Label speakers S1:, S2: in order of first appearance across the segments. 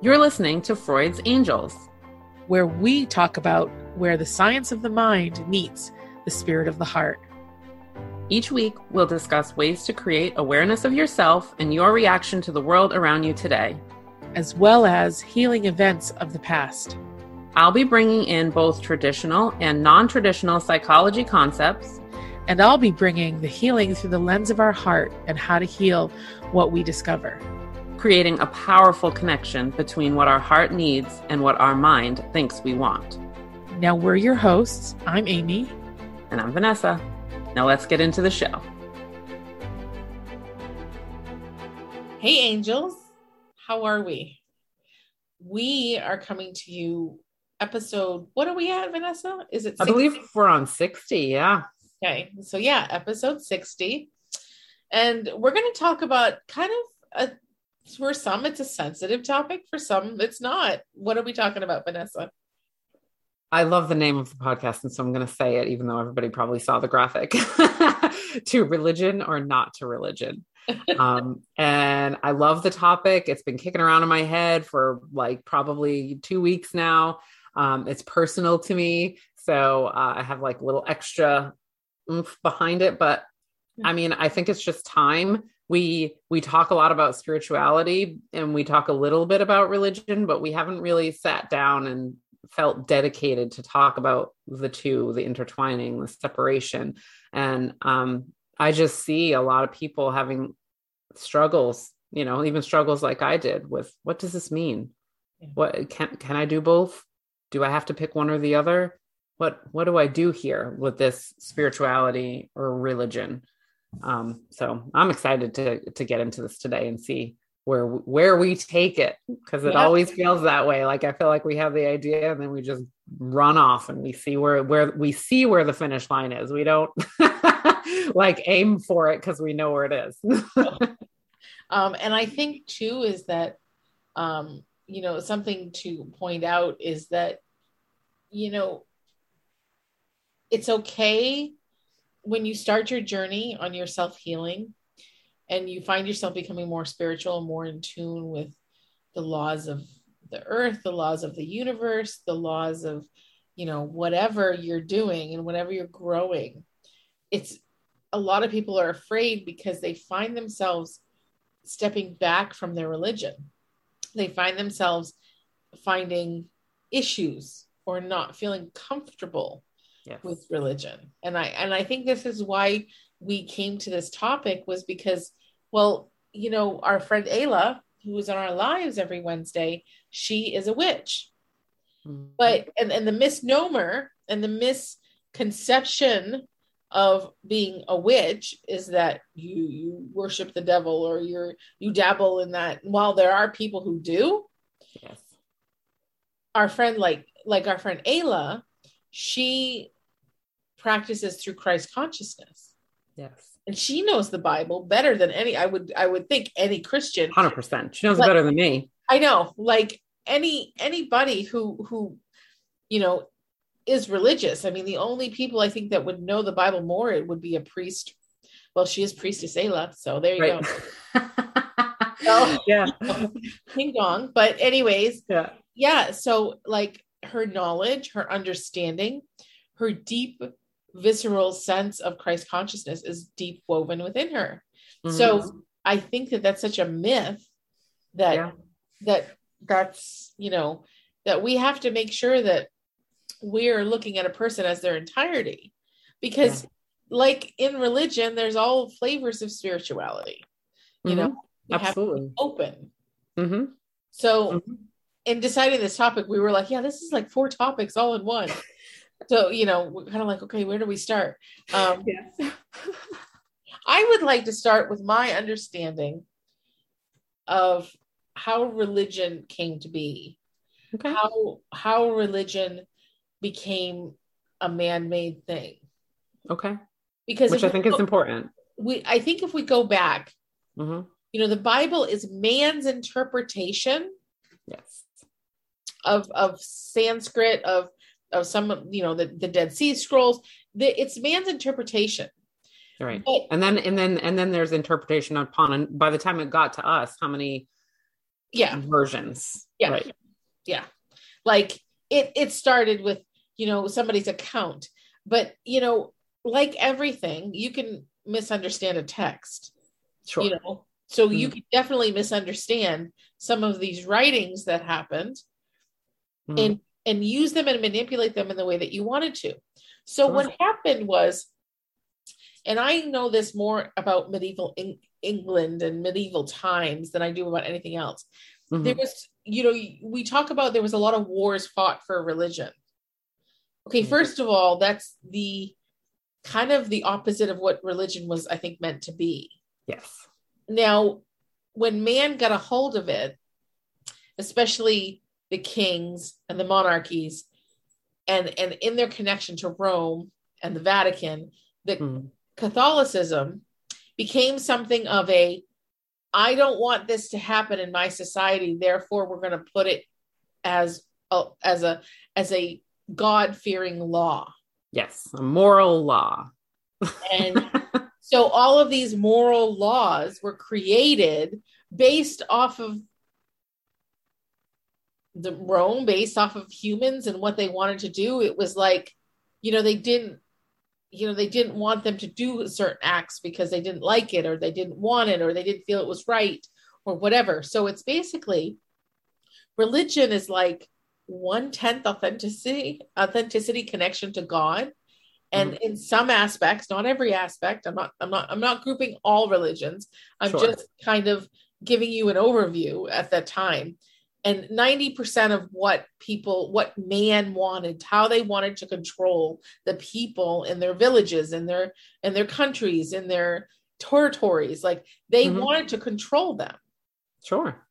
S1: You're listening to Freud's Angels,
S2: where we talk about where the science of the mind meets the spirit of the heart.
S1: Each week, we'll discuss ways to create awareness of yourself and your reaction to the world around you today,
S2: as well as healing events of the past.
S1: I'll be bringing in both traditional and non traditional psychology concepts.
S2: And I'll be bringing the healing through the lens of our heart and how to heal what we discover
S1: creating a powerful connection between what our heart needs and what our mind thinks we want.
S2: Now, we're your hosts. I'm Amy.
S1: And I'm Vanessa. Now, let's get into the show.
S2: Hey, angels. How are we? We are coming to you episode. What are we at, Vanessa? Is it
S1: 60? I believe we're on 60. Yeah.
S2: Okay. So, yeah, episode 60. And we're going to talk about kind of a for some it's a sensitive topic. For some it's not. What are we talking about vanessa?
S1: I love the name of the podcast and so i'm going to say it even though everybody probably saw the graphic. To religion or not to religion. Um, and i love the topic. It's been kicking around in my head for like probably two weeks now. Um, it's personal to me so uh, i have like a little extra oomph behind it but i mean i think it's just time we we talk a lot about spirituality and we talk a little bit about religion but we haven't really sat down and felt dedicated to talk about the two the intertwining the separation. And um, i just see a lot of people having struggles you know even struggles like i did with what does this mean? What can can i do both? Do i have to pick one or the other? What what do i do here with this spirituality or religion um, so I'm excited to to get into this today and see where where we take it because it always feels that way. Like I feel like we have the idea and then we just run off and we see where where we see where the finish line is. We don't like aim for it because we know where it is.
S2: um, and I think too is that um, you know something to point out is that you know it's okay when you start your journey on your self healing and you find yourself becoming more spiritual and more in tune with the laws of the earth, the laws of the universe, the laws of, you know, whatever you're doing and whatever you're growing, it's a lot of people are afraid because they find themselves stepping back from their religion. They find themselves finding issues or not feeling comfortable yes. with religion. And I and I think this is why we came to this topic was because, well, you know, our friend Ayla, who is on our lives every Wednesday, she is a witch. Mm-hmm. But and, and the misnomer and the misconception of being a witch is that you you worship the devil or you're you dabble in that while there are people who do yes our friend like like our friend ayla she practices through Christ consciousness.
S1: Yes.
S2: And she knows the Bible better than any I would I would think any Christian.
S1: 100%. She knows like, better than me.
S2: I know. Like any anybody who who you know is religious. I mean, the only people I think that would know the Bible more it would be a priest. Well, she is priestess Ayla, so there you right. go. so, yeah. Ding dong. But anyways, yeah. Yeah. So like her knowledge, her understanding, her deep visceral sense of Christ consciousness is deep woven within her. Mm-hmm. So I think that that's such a myth that yeah. that that's you know that we have to make sure that we're looking at a person as their entirety because yeah. like in religion there's all flavors of spirituality you mm-hmm. know
S1: absolutely
S2: open mm-hmm. so mm-hmm. in deciding this topic we were like yeah this is like four topics all in one so you know we're kind of like okay where do we start um yes. i would like to start with my understanding of how religion came to be okay. how how religion became a man-made thing
S1: okay
S2: because
S1: which i think go, is important
S2: we i think if we go back mm-hmm. you know the bible is man's interpretation
S1: yes
S2: of of sanskrit of of some you know the, the dead sea scrolls the, it's man's interpretation
S1: right but, and then and then and then there's interpretation upon and by the time it got to us how many
S2: yeah
S1: versions.
S2: Yeah.
S1: Right.
S2: yeah like it it started with you know somebody's account but you know like everything you can misunderstand a text
S1: Sure.
S2: you know so you
S1: Mhm.
S2: can definitely misunderstand some of these writings that happened
S1: Mhm.
S2: and and use them and manipulate them in the way that you wanted to so
S1: Sure.
S2: what happened was and i know this more about medieval Eng- england and medieval times than i do about anything else
S1: Mhm.
S2: there was you know we talk about there was a lot of wars fought for religion okay
S1: Mhm.
S2: first of all that's the kind of the opposite of what religion was i think meant to be
S1: yes.
S2: now when man got a hold of it especially the kings and the monarchies and and in their connection to rome and the vatican the
S1: Mhm.
S2: Catholicism became something of a I don't want this to happen in my society, therefore we're going to put it as a, as a as a God fearing law.
S1: Yes. A moral law.
S2: And so all of these moral laws were created based off of the Rome, based off of humans and what they wanted to do. It was like, you know, they didn't you know they didn't want them to do certain acts because they didn't like it or they didn't want it or they didn't feel it was right or whatever so it's basically religion is like one tenth authenticity authenticity connection to god and mm-hmm. in some aspects not every aspect i'm not i'm not i'm not grouping all religions i'm
S1: Sure.
S2: just kind of giving you an overview at that time and 90% of what people what man wanted how they wanted to control the people in their villages in their in their countries in their territories like they
S1: Mhm.
S2: wanted to control them
S1: Sure.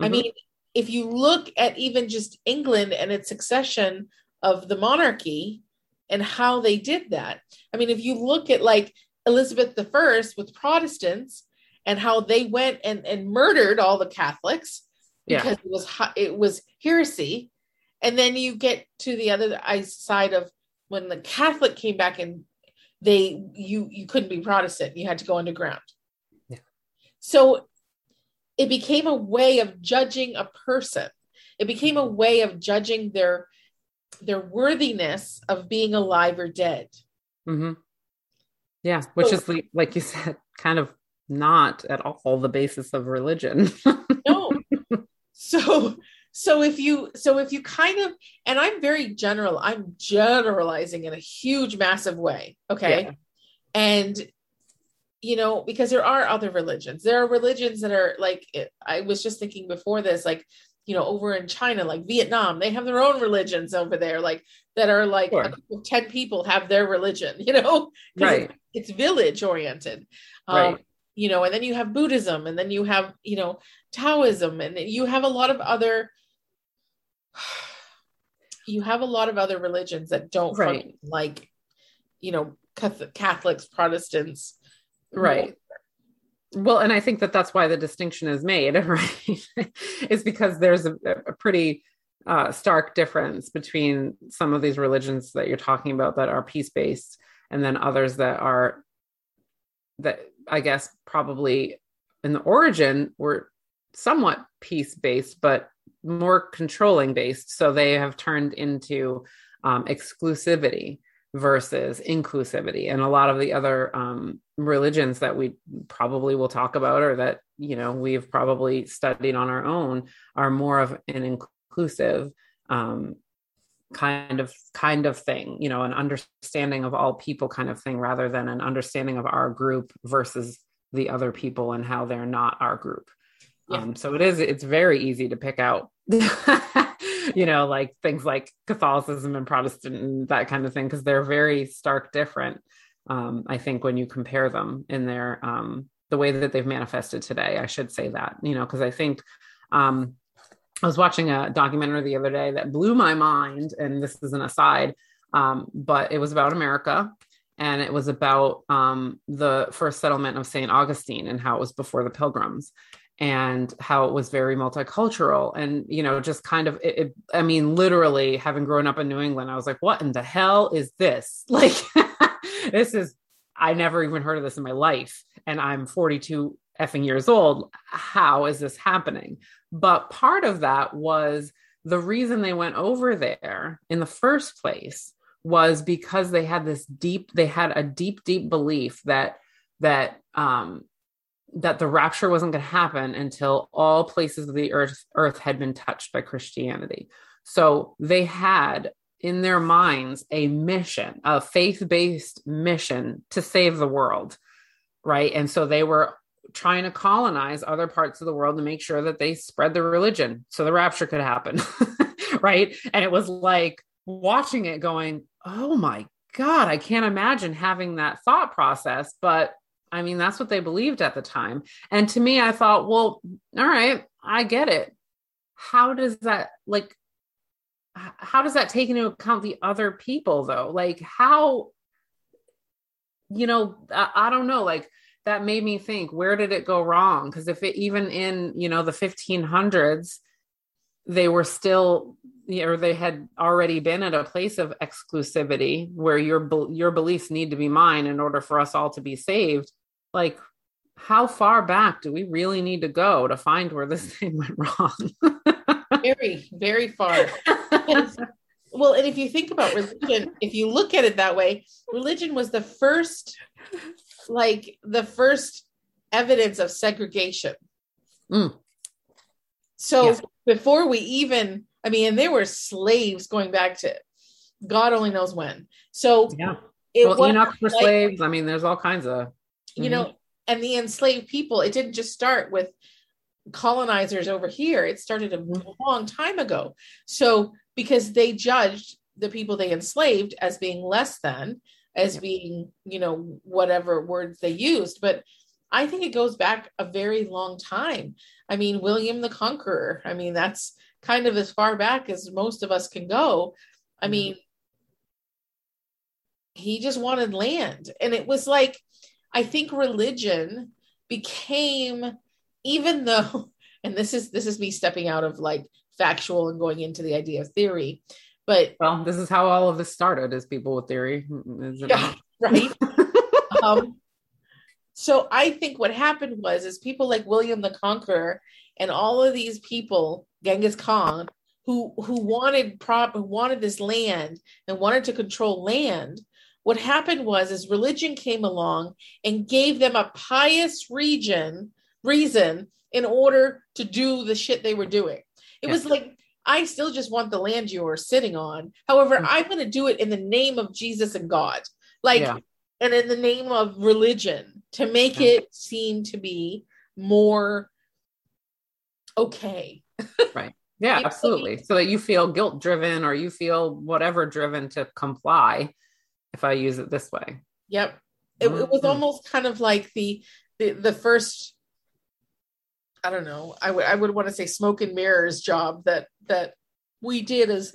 S2: I
S1: Mhm.
S2: mean, if you look at even just England and its succession of the monarchy and how they did that, I mean, if you look at like Elizabeth I with Protestants and how they went and, and murdered all the Catholics
S1: Yeah.
S2: because it was it was heresy, and then you get to the other side of when the Catholic came back and they you you couldn't be Protestant, you had to go underground.
S1: Yeah.
S2: So it became a way of judging a person it became a way of judging their their worthiness of being alive or dead
S1: hmm Yeah, which
S2: So-
S1: is like, like you said, kind of not at all the basis of religion.
S2: no so so if you so if you kind of and i'm very general i'm generalizing in a huge massive way okay
S1: Yeah.
S2: and you know because there are other religions there are religions that are like i was just thinking before this like you know over in china like vietnam they have their own religions over there like that are like
S1: Sure.
S2: a group of 10 people have their religion you know
S1: Right.
S2: it's, it's village oriented um,
S1: Right.
S2: you know and then you have buddhism and then you have you know taoism and you have a lot of other you have a lot of other religions that don't
S1: Right.
S2: like you know catholics protestants
S1: Right. Well, and I think that that's why the distinction is made, right? is because there's a, a pretty uh, stark difference between some of these religions that you're talking about that are peace based, and then others that are that I guess probably in the origin were somewhat peace based, but more controlling based. So they have turned into um, exclusivity versus inclusivity and a lot of the other um, religions that we probably will talk about or that you know we've probably studied on our own are more of an inclusive um, kind of kind of thing you know an understanding of all people kind of thing rather than an understanding of our group versus the other people and how they're not our group
S2: Yeah.
S1: um, so it is it's very easy to pick out you know like things like catholicism and protestant and that kind of thing because they're very stark different um, i think when you compare them in their um, the way that they've manifested today i should say that you know because i think um, i was watching a documentary the other day that blew my mind and this is an aside um, but it was about america and it was about um, the first settlement of st augustine and how it was before the pilgrims and how it was very multicultural and you know just kind of it, it, i mean literally having grown up in new england i was like what in the hell is this like this is i never even heard of this in my life and i'm 42 effing years old. How is this happening? But part of that was the reason they went over there in the first place was because they had this deep they had a deep deep belief that that um that the rapture wasn't going to happen until all places of the earth earth had been touched by Christianity. So they had in their minds a mission, a faith-based mission to save the world, right? And so they were trying to colonize other parts of the world to make sure that they spread the religion so the rapture could happen, right? And it was like watching it going, "Oh my god, I can't imagine having that thought process, but I mean, that's what they believed at the time. And to me, I thought, well, all right, I get it. How does that, like, how does that take into account the other people, though? Like, how, you know, I, I don't know. Like, that made me think, where did it go wrong? Because if it, even in, you know, the 1500s, they were still or they had already been at a place of exclusivity where your your beliefs need to be mine in order for us all to be saved like how far back do we really need to go to find where this thing went wrong?
S2: very, very far. well, and if you think about religion, if you look at it that way, religion was the first, like the first evidence of segregation. Mm. So yes. before we even, I mean, and there were slaves going back to God only knows when. So
S1: yeah. It well, Enoch for like, slaves. I mean, there's all kinds of
S2: you mm-hmm. know and the enslaved people it didn't just start with colonizers over here. It started a mm-hmm. long time ago. So because they judged the people they enslaved as being less than as being you know whatever words they used. But i think it goes back a very long time. I mean william the conqueror i mean that's kind of as far back as most of us can go. I mm-hmm. mean he just wanted land. And it was like I think religion became, even though, and this is this is me stepping out of like factual and going into the idea of theory, but
S1: well, this is how all of this started as people with theory,
S2: yeah, right? um, so I think what happened was is people like William the Conqueror and all of these people, Genghis Khan, who who wanted prop who wanted this land and wanted to control land what happened was is religion came along and gave them a pious region reason in order to do the shit they were doing. It was like I still just want the land you are sitting on. However, mm-hmm. I'm going to do it in the name of Jesus and God. Like yeah. and in the name of religion to make yeah. it seem to be more okay.
S1: right. Yeah, absolutely. So that you feel guilt driven or you feel whatever driven to comply if I use it this way.
S2: Yep. It, mm-hmm. it was almost kind of like the, the, the first, I don't know, I would, I would want to say smoke and mirrors job that, that we did as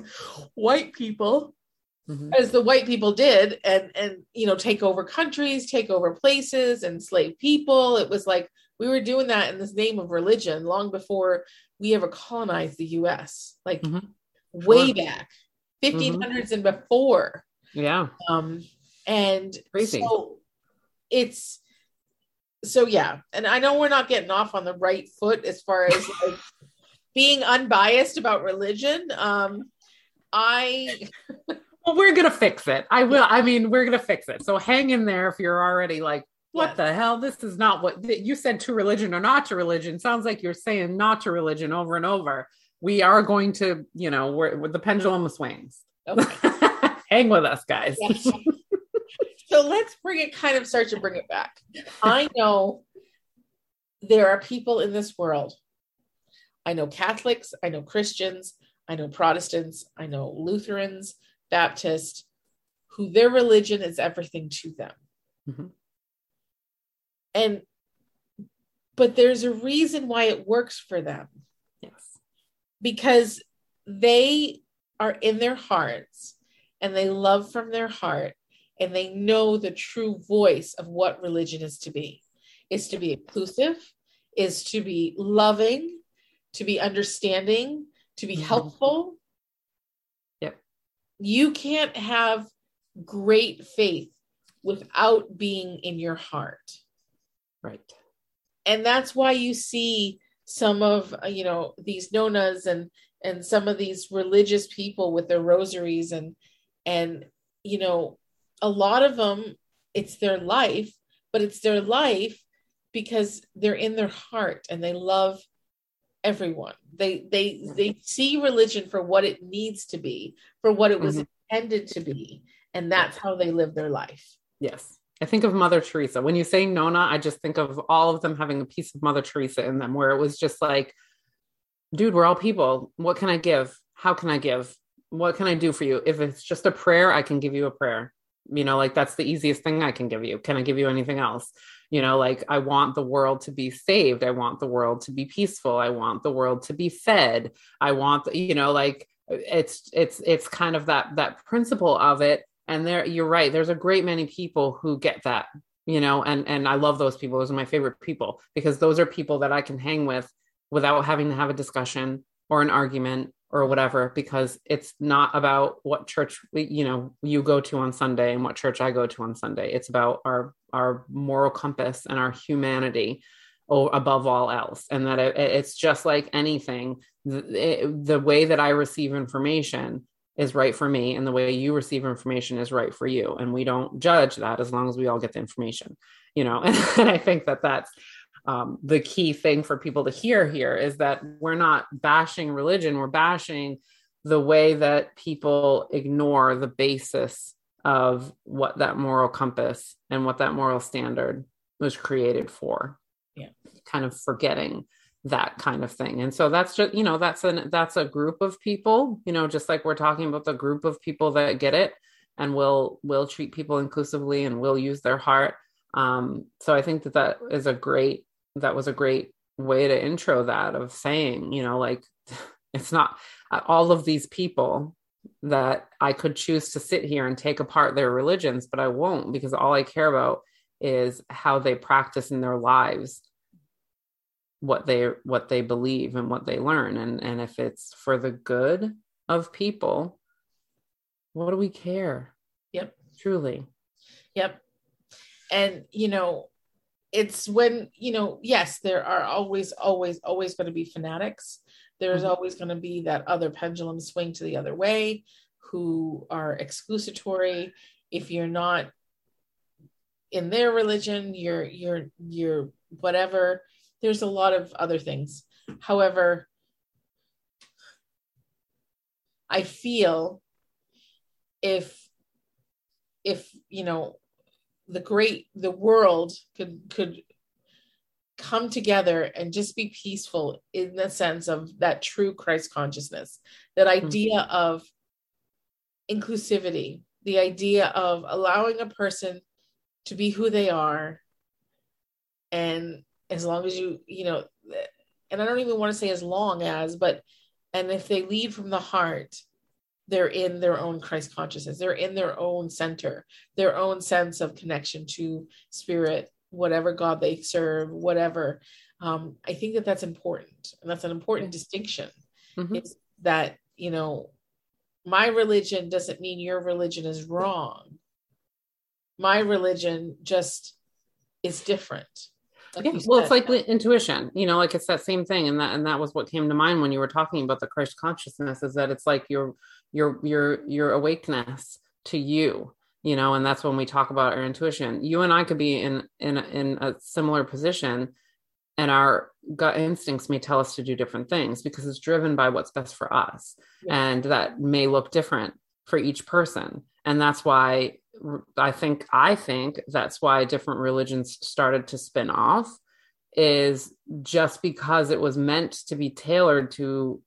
S2: white people Mm-hmm. as the white people did and and you know take over countries take over places enslave people it was like we were doing that in this name of religion long before we ever colonized the us like mm-hmm. way back 1500s mm-hmm. and before
S1: yeah.
S2: Um, and Crazy. so it's so yeah, and I know we're not getting off on the right foot as far as like being unbiased about religion. Um, I
S1: well, we're gonna fix it. I will. I mean, we're gonna fix it. So hang in there if you're already like, what yes. the hell? This is not what you said to religion or not to religion. Sounds like you're saying not to religion over and over. We are going to, you know, we're, the pendulum swings. Okay. hang with us, guys.
S2: So let's bring it kind of start to bring it back. I know there are people in this world. I know Catholics, I know Christians, I know Protestants, I know Lutherans, Baptists, who their religion is everything to them. Mm-hmm. And but there's a reason why it works for them.
S1: Yes.
S2: Because they are in their hearts and they love from their heart and they know the true voice of what religion is to be. Is to be inclusive is to be loving to be understanding to be mm-hmm. helpful.
S1: Yep.
S2: You can't have great faith without being in your heart.
S1: Right.
S2: And that's why you see some of uh, you know these nonas and and some of these religious people with their rosaries and and you know a lot of them it's their life but it's their life because they're in their heart and they love everyone they they they see religion for what it needs to be for what it was mm-hmm. intended to be and that's how they live their life
S1: yes I think of Mother Teresa. When you say Nona, I just think of all of them having a piece of Mother Teresa in them, where it was just like, dude, we're all people. What can I give? How can I give? What can I do for you? If it's just a prayer, I can give you a prayer. You know, like that's the easiest thing I can give you. Can I give you anything else? You know, like I want the world to be saved. I want the world to be peaceful. I want the world to be fed. I want, you know, like it's it's it's kind of that that principle of it and there you're right there's a great many people who get that you know and and i love those people those are my favorite people because those are people that i can hang with without having to have a discussion or an argument or whatever because it's not about what church you know you go to on sunday and what church i go to on sunday. It's about our our moral compass and our humanity above all else. And that it, it's just like anything. The, the way that i receive information is right for me and the way you receive information is right for you. And we don't judge that as long as we all get the information you know? And, and i think that that's um, the key thing for people to hear here is that we're not bashing religion. We're bashing the way that people ignore the basis of what that moral compass and what that moral standard was created for.
S2: Yeah.
S1: Kind of forgetting that kind of thing. And so that's just you know that's an that's a group of people you know just like we're talking about the group of people that get it and will will treat people inclusively and will use their heart. Um so i think that that is a great that was a great way to intro that of saying you know like it's not uh, all of these people that i could choose to sit here and take apart their religions but i won't because all i care about is how they practice in their lives what they what they believe and what they learn. And and if it's for the good of people what do we care?
S2: Yep.
S1: Truly.
S2: Yep. And you know it's when you know yes there are always always always going to be fanatics there's mm-hmm. always going to be that other pendulum swing to the other way who are exclusatory if you're not in their religion you're you're you're whatever there's a lot of other things. However, I feel if if you know the great the world could could come together and just be peaceful in the sense of that true Christ consciousness, that hmm. idea mm-hmm. of inclusivity, the idea of allowing a person to be who they are and as long as you you know and i don't even want to say as long as but and if they lead from the heart they're in their own christ consciousness. They're in their own center their own sense of connection to spirit whatever god they serve whatever. Um, i think that that's important. And that's an important distinction mm-hmm. it's that you know my religion doesn't mean your religion is wrong. My religion just is different.
S1: Like yeah, well, it's like intuition, you know, like it's that same thing, and that and that was what came to mind when you were talking about the Christ consciousness. Is that it's like your your your your awakeness to you, you know, and that's when we talk about our intuition. You and I could be in in in a similar position, and our gut instincts may tell us to do different things because it's driven by what's best for us, yeah. and that may look different for each person, and that's why I think I think that's why different religions started to spin off is just because it was meant to be tailored to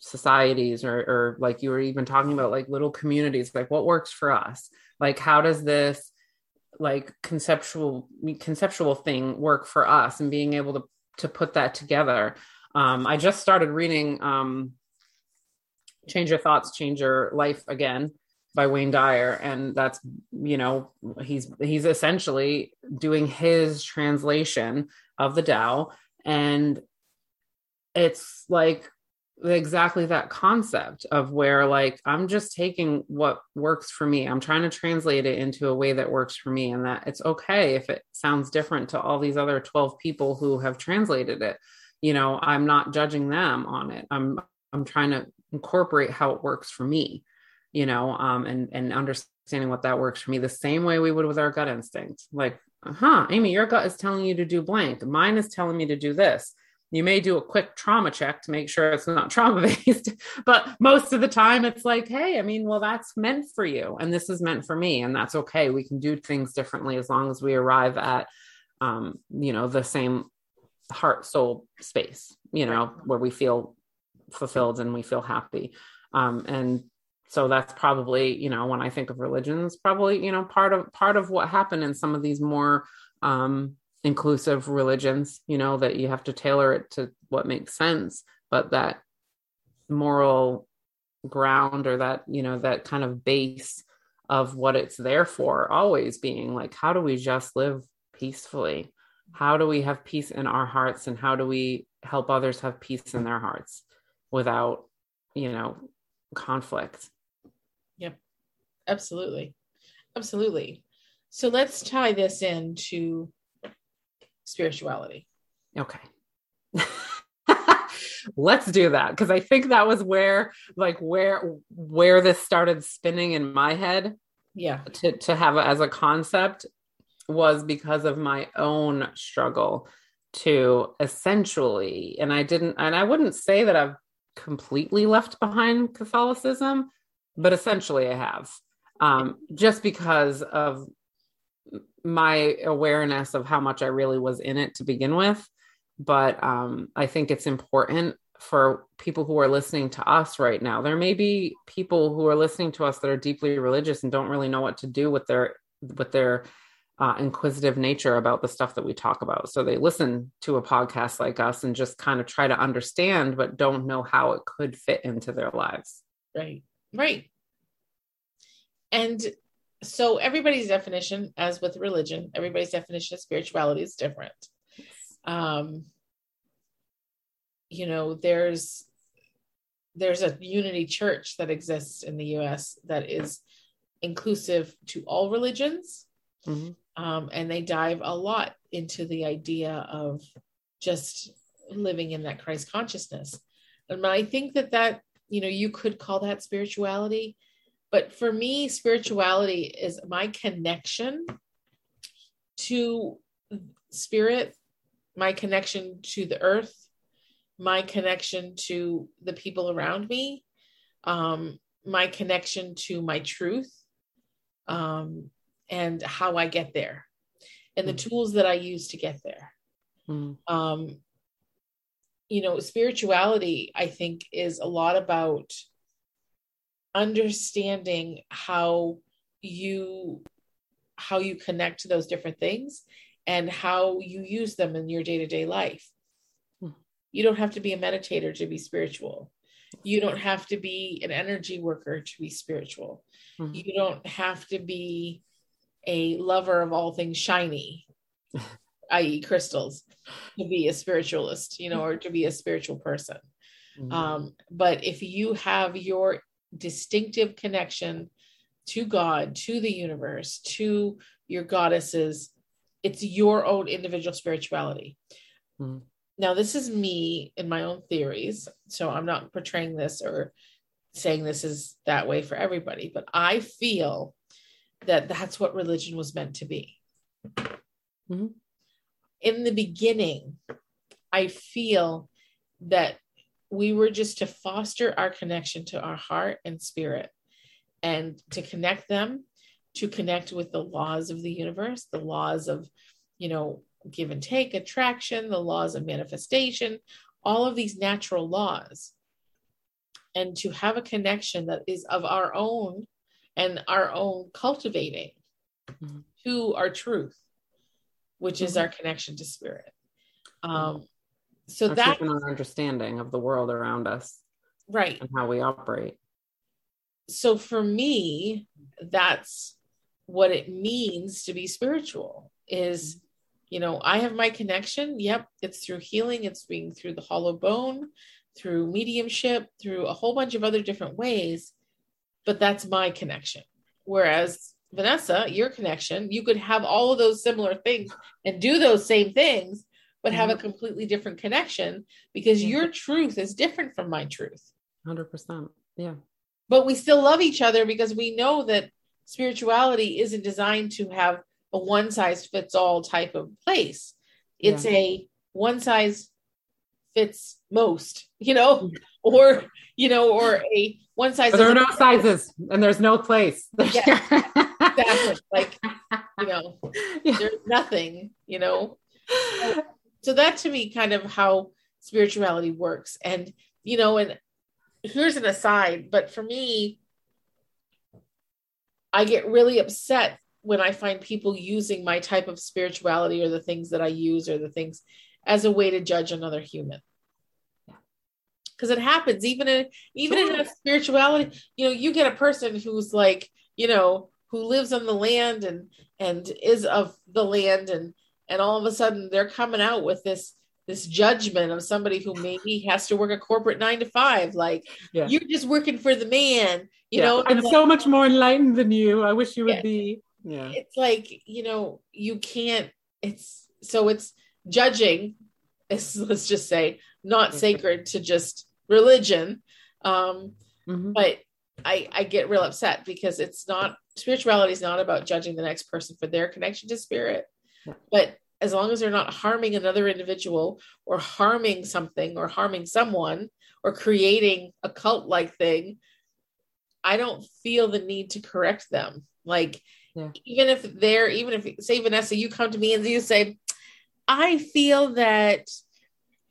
S1: societies or, or like you were even talking about like little communities like what works for us? Like how does this like conceptual conceptual thing work for us and being able to to put that together? Um i just started reading um change your thoughts change your life again by Wayne Dyer. And that's you know he's he's essentially doing his translation of the Tao. And it's like exactly that concept of where like i'm just taking what works for me. I'm trying to translate it into a way that works for me and that it's okay if it sounds different to all these other 12 people who have translated it. You know i'm not judging them on it. I'm i'm trying to incorporate how it works for me you know um and and understanding what that works for me the same way we would with our gut instinct. Like huh amy your gut is telling you to do blank. Mine is telling me to do this you may do a quick trauma check to make sure it's not trauma based, but most of the time it's like, hey, I mean, well, that's meant for you, and this is meant for me, and that's okay. We can do things differently as long as we arrive at, um, you know, the same heart soul space, you know, where we feel fulfilled and we feel happy. Um, and so that's probably, you know, when I think of religions, probably, you know, part of part of what happened in some of these more um, inclusive religions, you know, that you have to tailor it to what makes sense, but that moral ground or that, you know, that kind of base of what it's there for always being like, how do we just live peacefully? How do we have peace in our hearts and how do we help others have peace in their hearts without, you know, conflict?
S2: Yep. Absolutely. Absolutely. So let's tie this into spirituality.
S1: Okay. Let's do that because I think that was where like where where this started spinning in my head.
S2: Yeah.
S1: To to have it as a concept was because of my own struggle to essentially and I didn't and I wouldn't say that I've completely left behind Catholicism, but essentially I have. Um, just because of my awareness of how much I really was in it to begin with. But um, I think it's important for people who are listening to us right now. There may be people who are listening to us that are deeply religious and don't really know what to do with their with their uh, inquisitive nature about the stuff that we talk about. So they listen to a podcast like us and just kind of try to understand, but don't know how it could fit into their lives.
S2: Right. Right. And so everybody's definition, as with religion, everybody's definition of spirituality is different. Um, you know, there's there's a unity church that exists in the U.S. that is inclusive to all religions, mm-hmm. um, and they dive a lot into the idea of just living in that Christ consciousness. And I think that that you know you could call that spirituality but for me, spirituality is my connection to spirit, my connection to the earth, my connection to the people around me, um, my connection to my truth, um, and how I get there, and the mm. tools that I use to get there. Mm. Um, you know, spirituality, I think, is a lot about understanding how you how you connect to those different things and how you use them in your day-to-day life hmm. you don't have to be a meditator to be spiritual you don't have to be an energy worker to be spiritual mm-hmm. you don't have to be a lover of all things shiny i.e crystals to be a spiritualist you know or to be a spiritual person mm-hmm. um, but if you have your distinctive connection to God, to the universe, to your goddesses. It's your own individual spirituality. Mm. Now, this is me in my own theories. So I'm not portraying this or saying this is that way for everybody, but I feel that that's what religion was meant to be. Mm-hmm. In the beginning, I feel that we were just to foster our connection to our heart and spirit and to connect them to connect with the laws of the universe the laws of you know give and take attraction the laws of manifestation all of these natural laws and to have a connection that is of our own and our own cultivating mm-hmm. to our truth which mm-hmm. is our connection to spirit um, so that
S1: our understanding of the world around us
S2: right
S1: and how we operate
S2: so for me that's what it means to be spiritual is you know i have my connection yep it's through healing it's being through the hollow bone through mediumship, through a whole bunch of other different ways. But that's my connection. Whereas Vanessa, your connection, you could have all of those similar things and do those same things, but have a mm-hmm. completely different connection because your truth is different from my truth.
S1: 100%. Yeah.
S2: But we still love each other because we know that spirituality isn't designed to have a one size fits all type of place. It's yeah. a one size fits most, you know, or, you know, or a one size.
S1: There are no sizes and there's no place.
S2: Yeah, exactly. Like, you know, yeah. there's nothing, you know. So that to me kind of how spirituality works. And, you know, and here's an aside, but for me, I get really upset when I find people using my type of spirituality or the things that I use or the things as a way to judge another human. Because it happens even in even sure. in a spirituality, you know, you get a person who's like, you know, who lives on the land and and is of the land and and all of a sudden they're coming out with this this judgment of somebody who maybe has to work a corporate nine to five. Like yeah. you're just working for the man, you yeah. know.
S1: I'm like, so much more enlightened than you. I wish you would yeah. be.
S2: Yeah. It's like, you know, you can't, it's so it's judging, is, let's just say, not sacred to just religion. Um, mm-hmm. but I, I get real upset because it's not spirituality is not about judging the next person for their connection to spirit. But as long as they're not harming another individual or harming something or harming someone or creating a cult like thing, I don't feel the need to correct them. Like, yeah. even if they're, even if, say, Vanessa, you come to me and you say, I feel that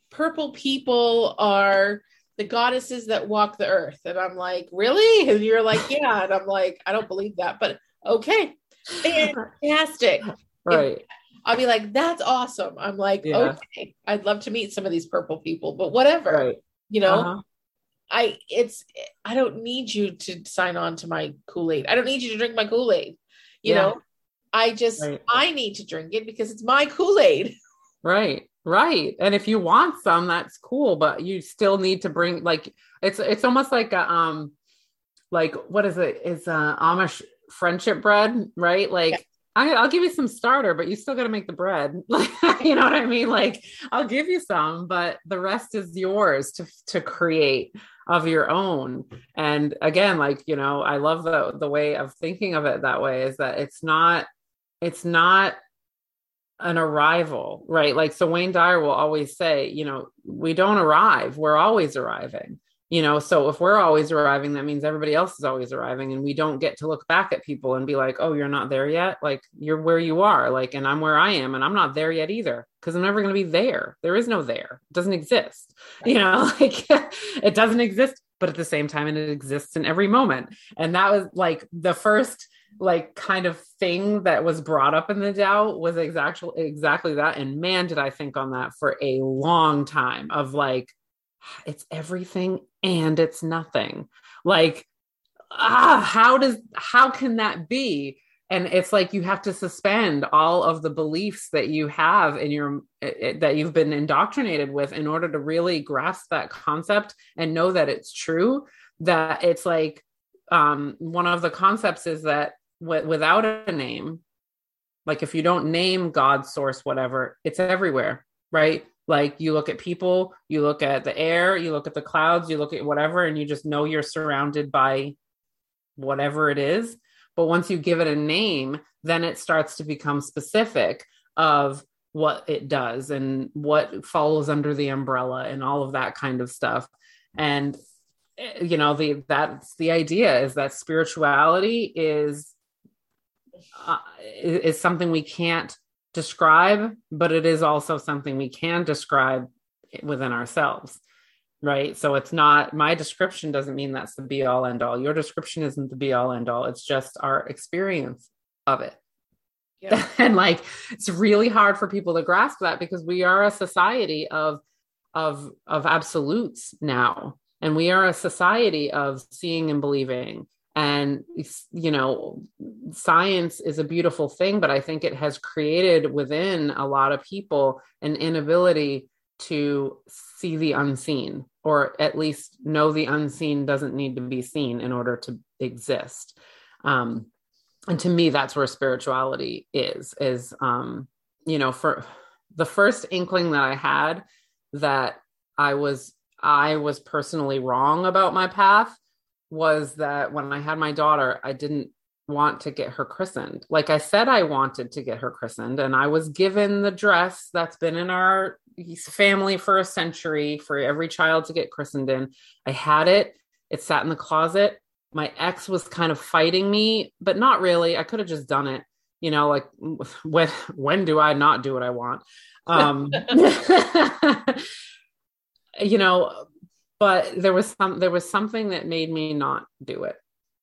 S2: purple people are the goddesses that walk the earth. And I'm like, really? And you're like, yeah. And I'm like, I don't believe that, but okay. Fantastic.
S1: Right.
S2: I'll be like, that's awesome. I'm like, yeah. okay, I'd love to meet some of these purple people, but whatever. Right. You know, uh-huh. I it's I don't need you to sign on to my Kool-Aid. I don't need you to drink my Kool-Aid. You yeah. know, I just right. I need to drink it because it's my Kool-Aid.
S1: Right. Right. And if you want some, that's cool, but you still need to bring like it's it's almost like a um like what is it? Is uh Amish friendship bread, right? Like yeah. I, will give you some starter, but you still got to make the bread. you know what I mean? Like I'll give you some, but the rest is yours to to create of your own. And again, like you know, I love the the way of thinking of it that way is that it's not it's not an arrival, right? Like so, Wayne Dyer will always say, you know, we don't arrive; we're always arriving you know so if we're always arriving that means everybody else is always arriving and we don't get to look back at people and be like oh you're not there yet? Like you're where you are like and i'm where i am and i'm not there yet either because i'm never going to be there. There is no there. It doesn't exist. You know like it doesn't exist but at the same time it exists in every moment. And that was like the first like kind of thing that was brought up in the Tao was exactly exactly that. And man, did I think on that for a long time of like, it's everything and it's nothing. Like, ah, how does, how can that be? And it's like you have to suspend all of the beliefs that you have in your, that you've been indoctrinated with in order to really grasp that concept and know that it's true. That it's like, um, one of the concepts is that w- without a name, like if you don't name God, source, whatever, it's everywhere, right? Like you look at people, you look at the air, you look at the clouds, you look at whatever, and you just know you're surrounded by whatever it is. But once you give it a name, then it starts to become specific of what it does and what falls under the umbrella and all of that kind of stuff. And eh, you know, the that's the idea is that spirituality is uh, is something we can't describe, but it is also something we can describe within ourselves. Right. So it's not my description doesn't mean that's the be all end all. Your description isn't the be all end all. It's just our experience of it. Yeah. and like it's really hard for people to grasp that because we are a society of of of absolutes now and we are a society of seeing and believing and you know science is a beautiful thing but i think it has created within a lot of people an inability to see the unseen or at least know the unseen doesn't need to be seen in order to exist. Um, and to me, that's where spirituality is, is, um, you know, for the first inkling that I had that I was, I was personally wrong about my path was that when I had my daughter, I didn't want to get her christened. Like I said, I wanted to get her christened, and I was given the dress that's been in our family for a century for every child to get christened in. I had it, it sat in the closet. My ex was kind of fighting me, but not really. I could have just done it. You know, like when when do I not do what I want? Um you know, but there was some there was something that made me not do it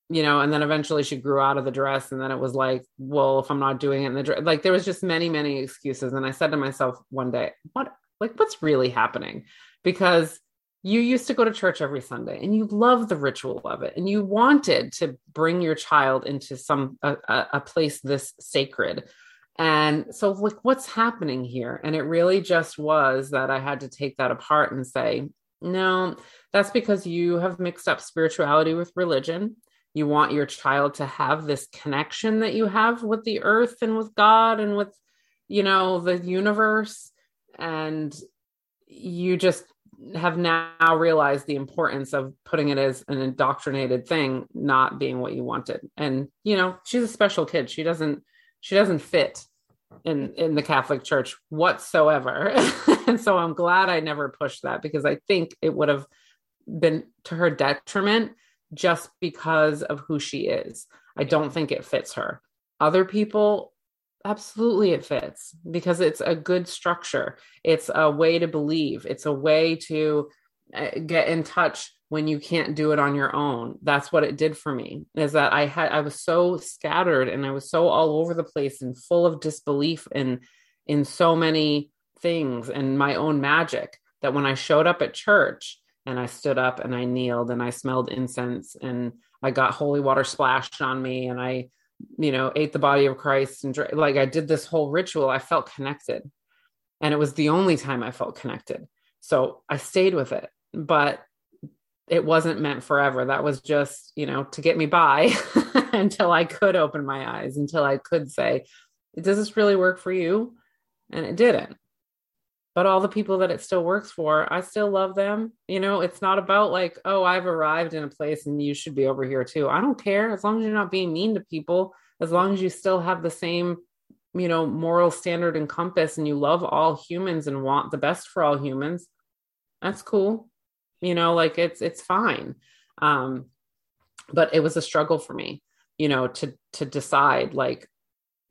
S1: you know and then eventually she grew out of the dress and then it was like well if i'm not doing it in the dress like there was just many many excuses. And i said to myself one day what like what's really happening? Because you used to go to church every sunday and you loved the ritual of it and you wanted to bring your child into some a, a place this sacred. And so like what's happening here? And it really just was that i had to take that apart and say no, that's because you have mixed up spirituality with religion. You want your child to have this connection that you have with the earth and with God and with, you know, the universe. And you just have now realized the importance of putting it as an indoctrinated thing, not being what you wanted. And, you know, she's a special kid. She doesn't, she doesn't fit in in the Catholic Church whatsoever. and so I'm glad I never pushed that because I think it would have been to her detriment just because of who she is. I don't think it fits her. Other people absolutely it fits because it's a good structure. It's a way to believe. It's a way to uh, get in touch when you can't do it on your own. That's what it did for me is that i had i was so scattered and i was so all over the place and full of disbelief in in so many things and my own magic that when i showed up at church and i stood up and i kneeled and i smelled incense and i got holy water splashed on me and i you know ate the body of christ and like i did this whole ritual i felt connected. And it was the only time i felt connected. So i stayed with it. But it wasn't meant forever. That was just, you know, to get me by until I could open my eyes, until I could say, does this really work for you? And it didn't. But all the people that it still works for, I still love them. You know, it's not about like, oh, I've arrived in a place and you should be over here too. I don't care as long as you're not being mean to people, as long as you still have the same, you know, moral standard and compass and you love all humans and want the best for all humans. That's cool you know like it's it's fine. Um but it was a struggle for me you know to to decide like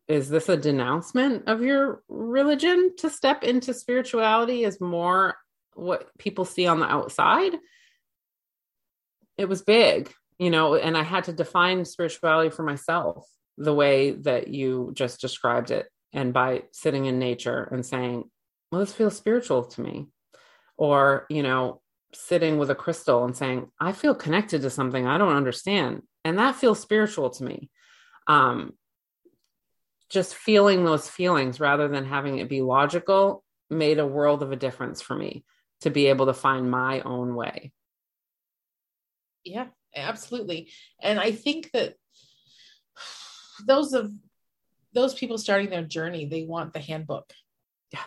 S1: is this a denouncement of your religion to step into spirituality is more what people see on the outside? It was big you know and i had to define spirituality for myself the way that you just described it and by sitting in nature and saying well this feels spiritual to me. Or you know sitting with a crystal and saying, I feel connected to something I don't understand. And that feels spiritual to me. Um, just feeling those feelings rather than having it be logical made a world of a difference for me to be able to find my own way.
S2: Yeah, absolutely. And I think that those of those people starting their journey, they want the handbook.
S1: Yeah.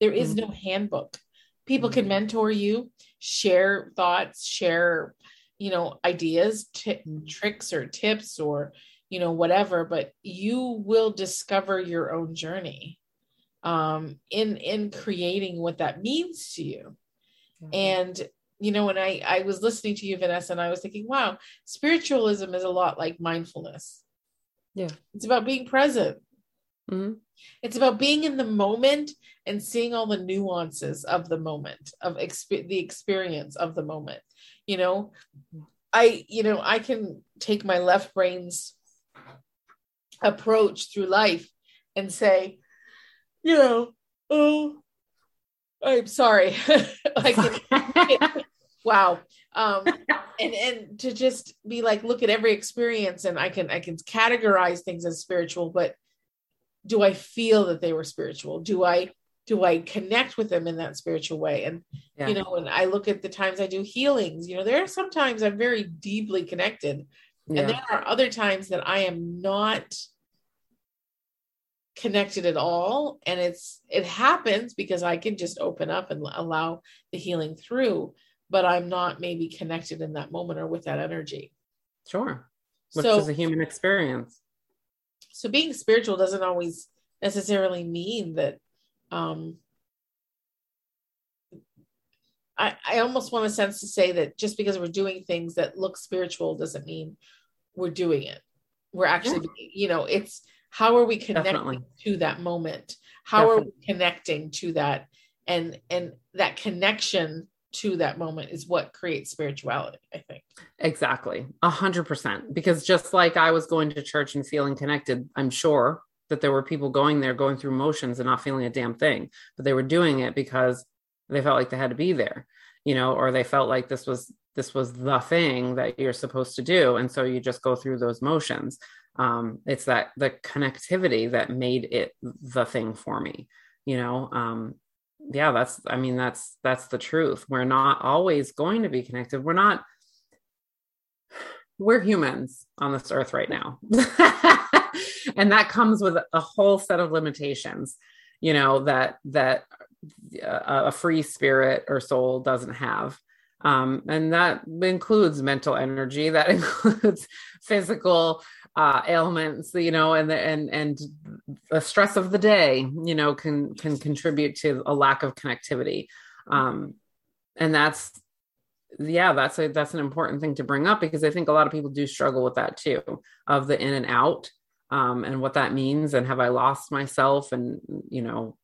S2: There is mm-hmm. no handbook people can mentor you share thoughts share you know ideas t- tricks or tips or you know whatever but you will discover your own journey um in in creating what that means to you. Mm-hmm. and you know when i i was listening to you vanessa and i was thinking wow spiritualism is a lot like mindfulness.
S1: Yeah.
S2: It's about being present
S1: mm-hmm.
S2: It's about being in the moment and seeing all the nuances of the moment, of exp- the experience of the moment. You know, I, you know, I can take my left brain's approach through life and say, you know, oh, I'm sorry. like, wow. Um, and and to just be like, look at every experience, and I can I can categorize things as spiritual, but do I feel that they were spiritual? Do I do I connect with them in that spiritual way? And yeah. you know, when I look at the times I do healings, you know, there are sometimes I'm very deeply connected, yeah. and there are other times that I am not connected at all and it's it happens because i can just open up and allow the healing through but i'm not maybe connected in that moment or with that energy
S1: sure which so, is a human experience
S2: so being spiritual doesn't always necessarily mean that um I, I almost want a sense to say that just because we're doing things that look spiritual doesn't mean we're doing it. We're actually, yeah. you know, it's how are we connecting Definitely. to that moment how Definitely. are we connecting to that and and that connection to that moment is what creates spirituality i think.
S1: Exactly. A hundred percent. Because just like i was going to church and feeling connected i'm sure that there were people going there going through motions and not feeling a damn thing. But they were doing it because they felt like they had to be there you know or they felt like this was this was the thing that you're supposed to do. And so you just go through those motions. Um, it's that the connectivity that made it the thing for me you know? Um, yeah that's i mean that's that's the truth. We're not always going to be connected. We're not we're humans on this earth right now. And that comes with a whole set of limitations you know that that uh, a free spirit or soul doesn't have um, and that includes mental energy that includes physical uh, ailments, you know, and the, and and the stress of the day, you know, can can contribute to a lack of connectivity, um, and that's yeah, that's a that's an important thing to bring up because I think a lot of people do struggle with that too, of the in and out, um, and what that means, and have I lost myself, and you know,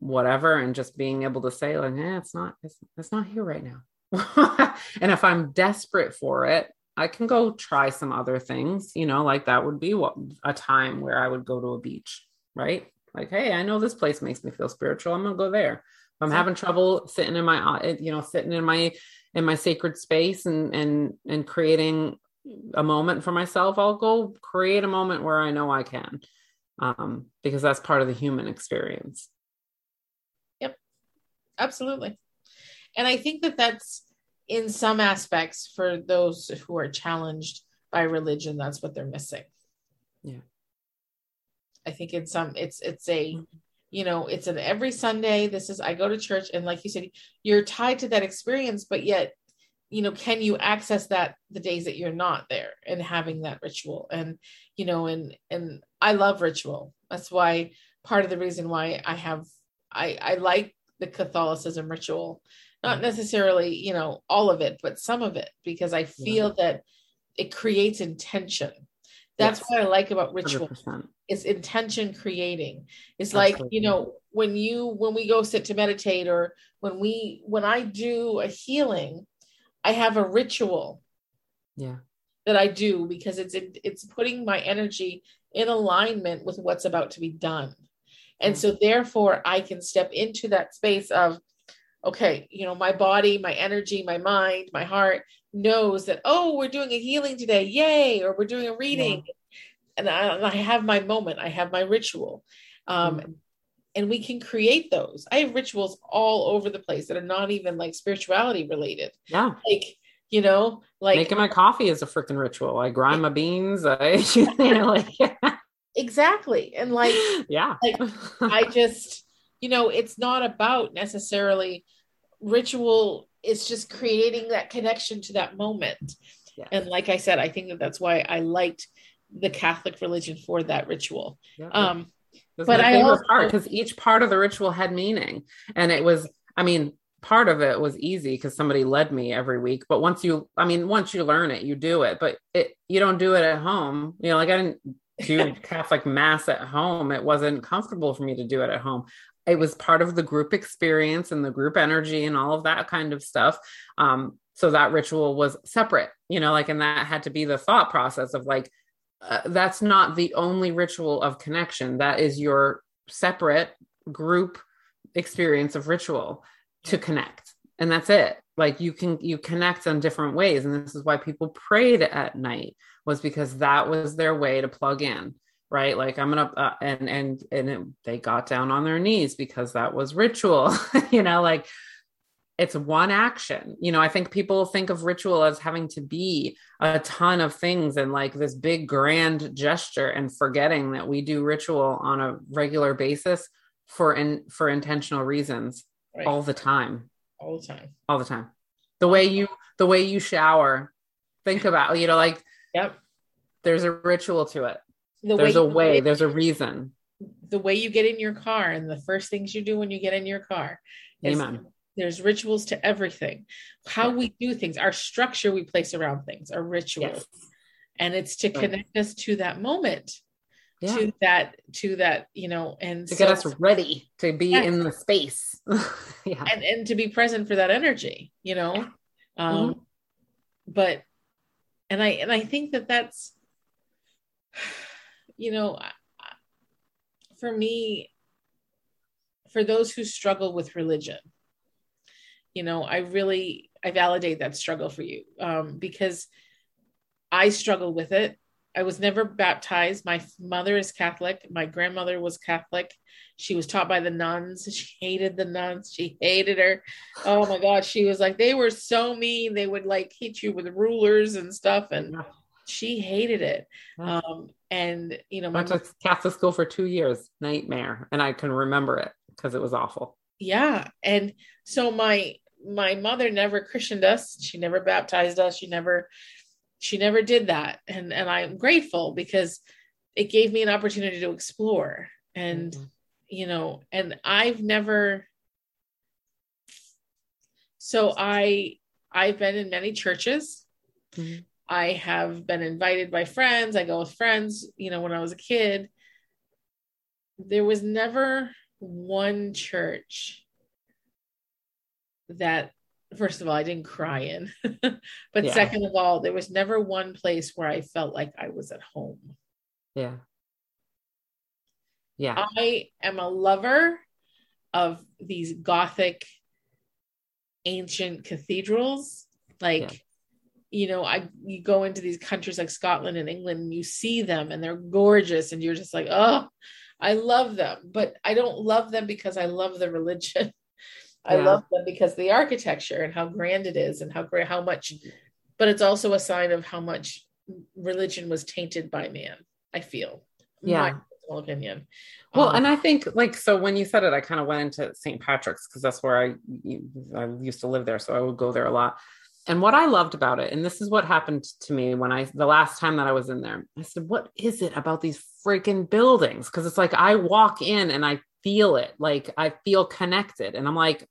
S1: whatever, and just being able to say like, eh, it's not it's, it's not here right now. and if I'm desperate for it, I can go try some other things, you know, like that would be what a time where I would go to a beach, right? Like, hey, I know this place makes me feel spiritual. I'm gonna go there. If I'm having trouble sitting in my, uh, you know, sitting in my in my sacred space and and and creating a moment for myself, I'll go create a moment where I know I can, um, because that's part of the human experience.
S2: Yep, absolutely, and I think that that's in some aspects for those who are challenged by religion that's what they're missing.
S1: Yeah.
S2: I think in some it's it's a mm-hmm. you know it's an every sunday this is i go to church and like you said you're tied to that experience but yet you know can you access that the days that you're not there and having that ritual? And you know and and i love ritual. That's why part of the reason why i have i i like the catholicism ritual not mm-hmm. necessarily you know all of it but some of it because i feel yeah. that it creates intention that's yes. what i like about ritual 100%. it's intention creating it's Absolutely. like you know when you when we go sit to meditate or when we when i do a healing i have a ritual
S1: yeah
S2: that i do because it's it's putting my energy in alignment with what's about to be done and so therefore i can step into that space of okay, you know, my body, my energy, my mind, my heart knows that, oh, we're doing a healing today, yay, or we're doing a reading. Yeah. And, I, and, I, have my moment, I have my ritual. Um, mm-hmm. And we can create those. I have rituals all over the place that are not even like spirituality related.
S1: Yeah.
S2: Like, you know, like
S1: making my coffee is a freaking ritual. I grind my beans. I, you know, like,
S2: exactly. And like,
S1: yeah,
S2: like I just, you know, it's not about necessarily ritual. It's just creating that connection to that moment. Yeah. And like I said, I think that that's why I liked the Catholic religion for that ritual. Yeah. Um,
S1: but I also because each part of the ritual had meaning, and it was, I mean, part of it was easy because somebody led me every week. But once you, I mean, once you learn it, you do it. But it, you don't do it at home. You know, like I didn't do Catholic mass at home. It wasn't comfortable for me to do it at home it was part of the group experience and the group energy and all of that kind of stuff. Um, so that ritual was separate you know like and that had to be the thought process of like uh, that's not the only ritual of connection. That is your separate group experience of ritual to connect. And that's it. Like you can you connect on different ways. And this is why people prayed at night was because that was their way to plug in right? Like i'm gonna uh, and and and it, they got down on their knees because that was ritual you know like it's one action. You know i think people think of ritual as having to be a ton of things and like this big grand gesture and forgetting that we do ritual on a regular basis for in for intentional reasons right. all the time.
S2: All the time.
S1: All the time. The way you the way you shower think about you know like
S2: yep.
S1: there's a ritual to it the there's way a way there's a reason.
S2: The way you get in your car and the first things you do when you get in your car Amen. there's rituals to everything. How we do things our structure we place around things are rituals. Yes. and it's to connect us to that moment yeah. to that to that you know and
S1: to so, get us ready to be in the space.
S2: Yeah. And and to be present for that energy you know? Um mm-hmm. but and i and i think that that's you know for me for those who struggle with religion you know i really i validate that struggle for you um, because i struggle with it. I was never baptized. My mother is catholic. My grandmother was catholic. She was taught by the nuns. She hated the nuns. She hated her. Oh my god. She was like they were so mean. They would like hit you with rulers and stuff and she hated it. Um, and you know
S1: my went to catholic school for two years nightmare. And i can remember it because it was awful.
S2: Yeah. And so my my mother never christened us. She never baptized us. She never she never did that. And and i'm grateful because it gave me an opportunity to explore. And mm-hmm. you know and i've never so i i've been in many churches. Mm-hmm. I have been invited by friends. I go with friends you know when i was a kid. There was never one church that first of all i didn't cry in. But yeah. second of all there was never one place where i felt like i was at home.
S1: Yeah. Yeah.
S2: I am a lover of these gothic ancient cathedrals. Like yeah. You know i you go into these countries like scotland and england and you see them and they're gorgeous and you're just like oh I love them, but I don't love them because I love the religion. I yeah. love them because the architecture and how grand it is and how great how much but it's also a sign of how much religion was tainted by man, I feel.
S1: Yeah.
S2: My opinion.
S1: Well, um, and I think like so when you said it, I kind of went into St. Patrick's because that's where I I used to live there, so I would go there a lot. And what I loved about it, and this is what happened to me when I, the last time that I was in there, I said, What is it about these freaking buildings? Because it's like I walk in and I feel it, like I feel connected. And I'm like,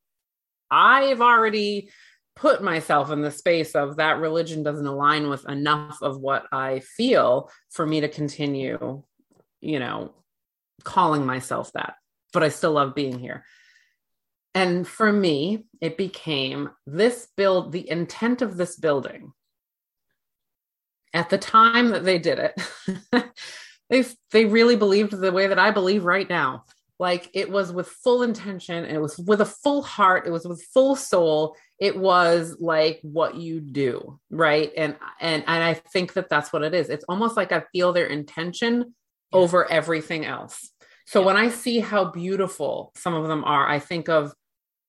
S1: I've already put myself in the space of that religion doesn't align with enough of what I feel for me to continue, you know, calling myself that. But I still love being here. And for me, it became this build, the intent of this building at the time that they did it, they, they really believed the way that I believe right now. Like it was with full intention, it was with a full heart, it was with full soul. It was like what you do, right? And and and I think that that's what it is. It's almost like I feel their intention over everything else. So when I see how beautiful some of them are, I think of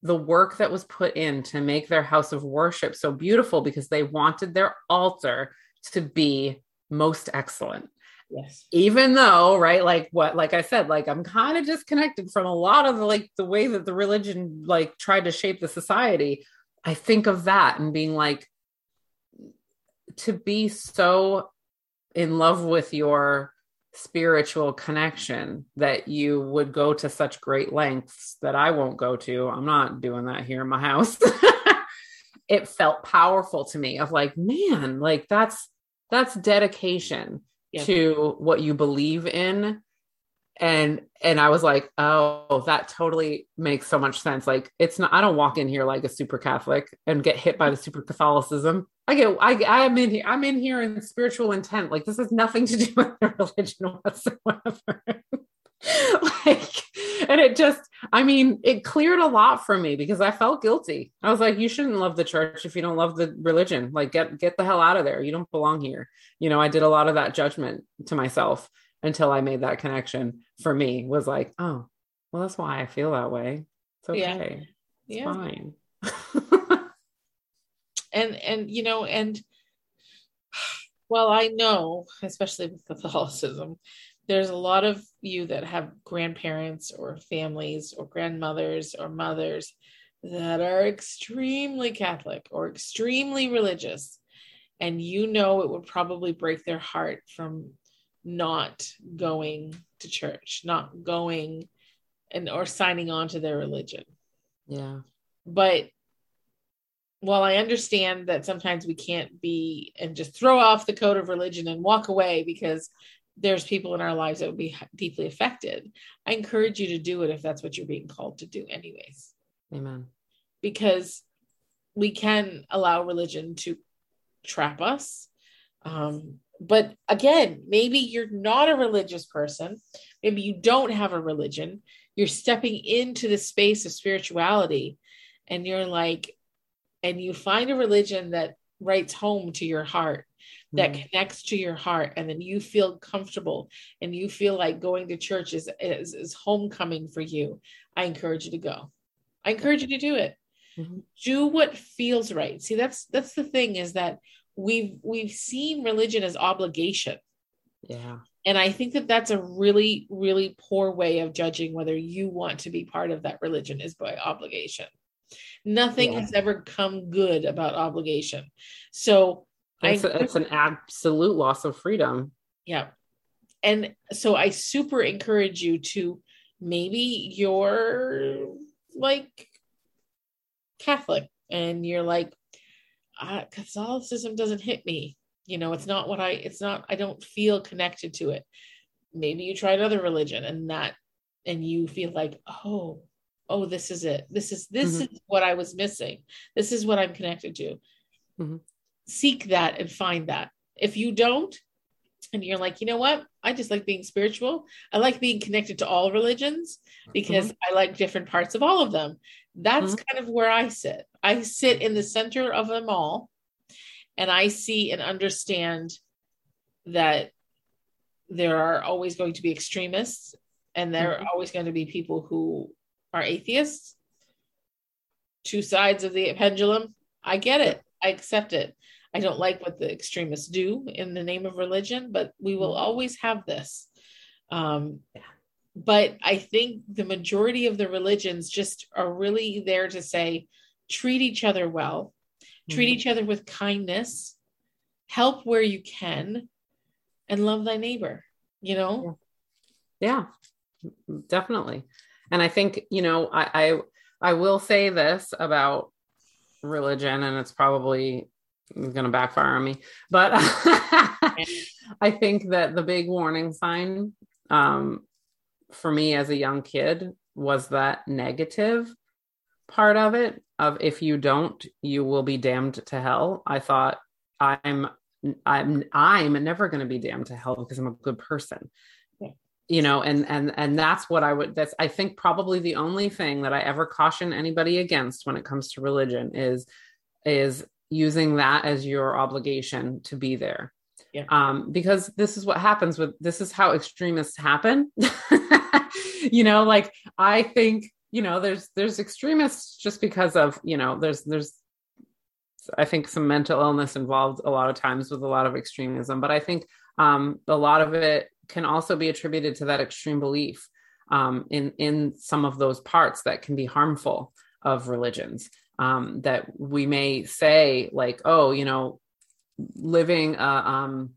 S1: the work that was put in to make their house of worship so beautiful because they wanted their altar to be most excellent.
S2: Yes.
S1: Even though, right, like what, like I said, like I'm kind of disconnected from a lot of the like the way that the religion like tried to shape the society. I think of that and being like, to be so in love with your spiritual connection that you would go to such great lengths that I won't go to. I'm not doing that here in my house. it felt powerful to me of like, man, like that's that's dedication yeah. to what you believe in. And and I was like, oh, that totally makes so much sense. Like it's not I don't walk in here like a super Catholic and get hit by the super Catholicism. I get I I'm in here I'm in here in spiritual intent. Like this has nothing to do with the religion whatsoever. like and it just I mean it cleared a lot for me because I felt guilty. I was like you shouldn't love the church if you don't love the religion. Like get get the hell out of there. You don't belong here. You know, I did a lot of that judgment to myself until I made that connection for me was like, oh, well, that's why I feel that way. It's okay. Yeah. It's fine.
S2: and and you know, and well, I know, especially with Catholicism, there's a lot of you that have grandparents or families or grandmothers or mothers that are extremely Catholic or extremely religious. And you know it would probably break their heart from not going to church, not going and or signing on to their religion.
S1: Yeah.
S2: But while I understand that sometimes we can't be and just throw off the code of religion and walk away because there's people in our lives that would be deeply affected, I encourage you to do it if that's what you're being called to do, anyways.
S1: Amen.
S2: Because we can allow religion to trap us. Um, but again, maybe you're not a religious person. Maybe you don't have a religion. You're stepping into the space of spirituality and you're like, and you find a religion that writes home to your heart that mm. connects to your heart and then you feel comfortable and you feel like going to church is, is, is homecoming for you i encourage you to go i encourage you to do it mm-hmm. do what feels right see that's that's the thing is that we've we've seen religion as obligation
S1: yeah
S2: and i think that that's a really really poor way of judging whether you want to be part of that religion is by obligation Nothing yeah. has ever come good about obligation. So
S1: it's, I, a, it's an absolute loss of freedom.
S2: Yeah. And so I super encourage you to maybe you're like Catholic and you're like, uh, Catholicism doesn't hit me. You know, it's not what I, it's not, I don't feel connected to it. Maybe you try another religion and that, and you feel like, oh, oh this is it this is this mm-hmm. is what i was missing this is what i'm connected to mm-hmm. seek that and find that if you don't and you're like you know what i just like being spiritual i like being connected to all religions because mm-hmm. i like different parts of all of them that's mm-hmm. kind of where i sit i sit in the center of them all and i see and understand that there are always going to be extremists and there are mm-hmm. always going to be people who are atheists, two sides of the pendulum. I get it. I accept it. I don't like what the extremists do in the name of religion, but we will mm-hmm. always have this. Um, but I think the majority of the religions just are really there to say, treat each other well, treat mm-hmm. each other with kindness, help where you can, and love thy neighbor, you know?
S1: Yeah, yeah definitely. And I think, you know, I, I, I will say this about religion, and it's probably going to backfire on me, but I think that the big warning sign um, for me as a young kid was that negative part of it of if you don't you will be damned to hell. I thought i'm i'm i'm never going to be damned to hell because i'm a good person. You know and and and that's what i would that's i think probably the only thing that i ever caution anybody against when it comes to religion is is using that as your obligation to be there. Yeah. um because this is what happens with this is how extremists happen you know like i think you know there's there's extremists just because of you know there's there's i think some mental illness involved a lot of times with a lot of extremism but i think um a lot of it can also be attributed to that extreme belief um, in in some of those parts that can be harmful of religions. Um, that we may say like, oh, you know, living a, um,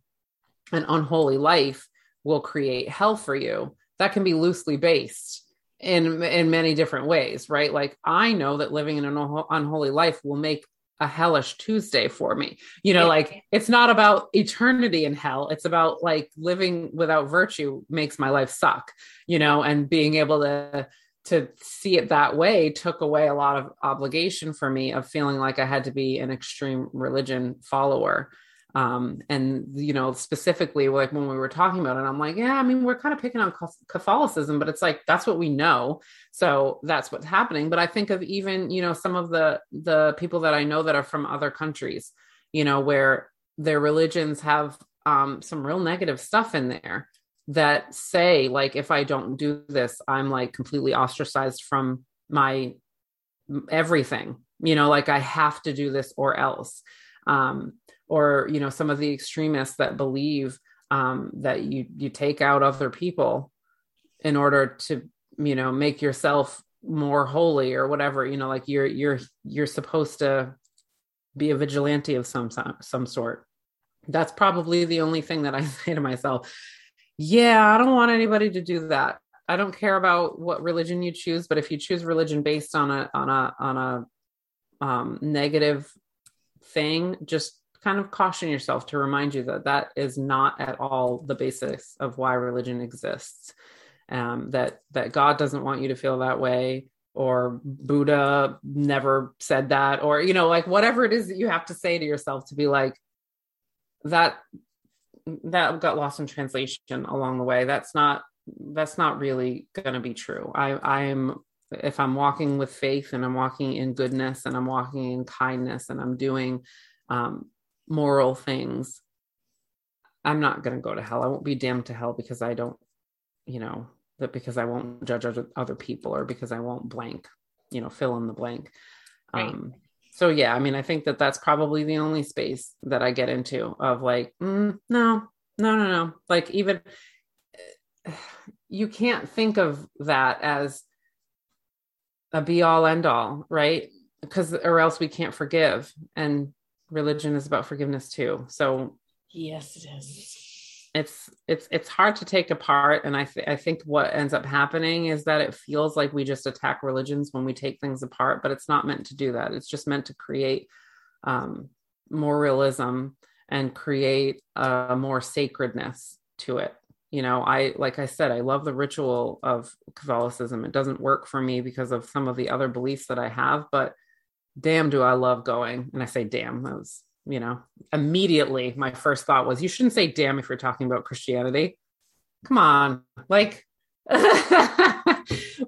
S1: an unholy life will create hell for you. That can be loosely based in in many different ways, right? Like I know that living in an unholy life will make a hellish Tuesday for me. You know, yeah. like it's not about eternity in hell. It's about like living without virtue makes my life suck, you know, and being able to to see it that way took away a lot of obligation for me of feeling like I had to be an extreme religion follower um, and you know specifically like when we were talking about it i'm like yeah i mean we're kind of picking on catholicism but it's like that's what we know. So that's what's happening. But i think of even you know some of the the people that i know that are from other countries you know where their religions have um, some real negative stuff in there that say like if i don't do this i'm like completely ostracized from my everything. You know like i have to do this or else. Um or you know some of the extremists that believe um that you you take out other people in order to you know make yourself more holy or whatever you know like you're you're you're supposed to be a vigilante of some some sort. That's probably the only thing that i say to myself. Yeah i don't want anybody to do that. I don't care about what religion you choose but if you choose religion based on a on a on a um, negative thing just kind of caution yourself to remind you that that is not at all the basis of why religion exists. Um, that that God doesn't want you to feel that way or Buddha never said that or you know like whatever it is that you have to say to yourself to be like that that got lost in translation along the way. That's not that's not really going to be true. I i'm if i'm walking with faith and i'm walking in goodness and i'm walking in kindness and i'm doing um, moral things i'm not going to go to hell i won't be damned to hell because i don't you know that because I won't judge other, other people or because I won't blank, you know, fill in the blank. Right. Um, so yeah, I mean, I think that that's probably the only space that I get into of like, mm, no, no, no, no. Like even you can't think of that as a be all end all, right? Because or else we can't forgive, and religion is about forgiveness too. So
S2: yes, it is.
S1: it's it's it's hard to take apart. And i th- i think what ends up happening is that it feels like we just attack religions when we take things apart but it's not meant to do that. It's just meant to create um, more realism and create a more sacredness to it. You know i like i said i love the ritual of catholicism. It doesn't work for me because of some of the other beliefs that i have but damn do i love going and i say damn that was you know, immediately my first thought was, you shouldn't say damn if you're talking about Christianity. Come on. Like,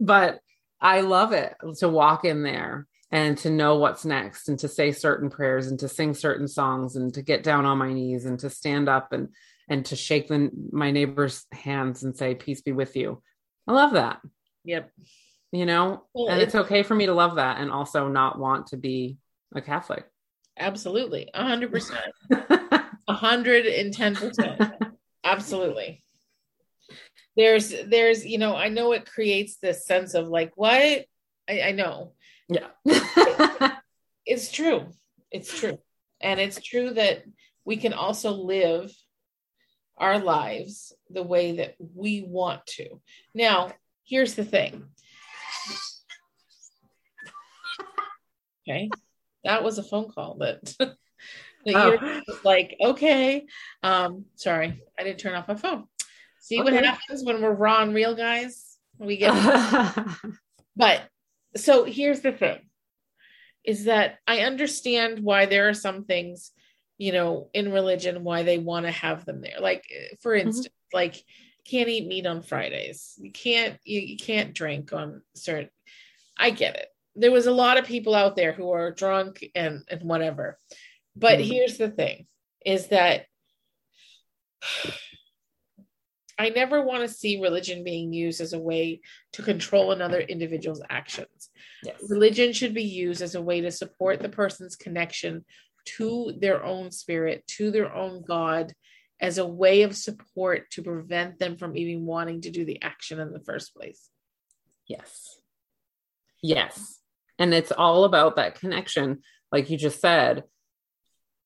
S1: but I love it to walk in there and to know what's next and to say certain prayers and to sing certain songs and to get down on my knees and to stand up and and to shake the, my neighbor's hands and say peace be with you i love that
S2: yep
S1: you know well, and it's, it's okay for me to love that and also not want to be a catholic
S2: Absolutely. A hundred percent. A hundred and ten percent. Absolutely. There's there's, you know, I know it creates this sense of like, what? I, I know.
S1: Yeah.
S2: it's true. It's true. And it's true that we can also live our lives the way that we want to. Now, here's the thing. Okay that was a phone call that, that oh. you're like, okay. Um, sorry, I didn't turn off my phone. See okay. what happens when we're raw and real, guys? We get but so here's the thing is that I understand why there are some things, you know, in religion why they want to have them there. Like for mm-hmm. instance, mm-hmm. like can't eat meat on Fridays. You can't you, you can't drink on certain I get it there was a lot of people out there who are drunk and and whatever but mm-hmm. here's the thing is that I never want to see religion being used as a way to control another individual's actions. Yes. Religion should be used as a way to support the person's connection to their own spirit, to their own God, as a way of support to prevent them from even wanting to do the action in the first place.
S1: Yes. Yes and it's all about that connection like you just said.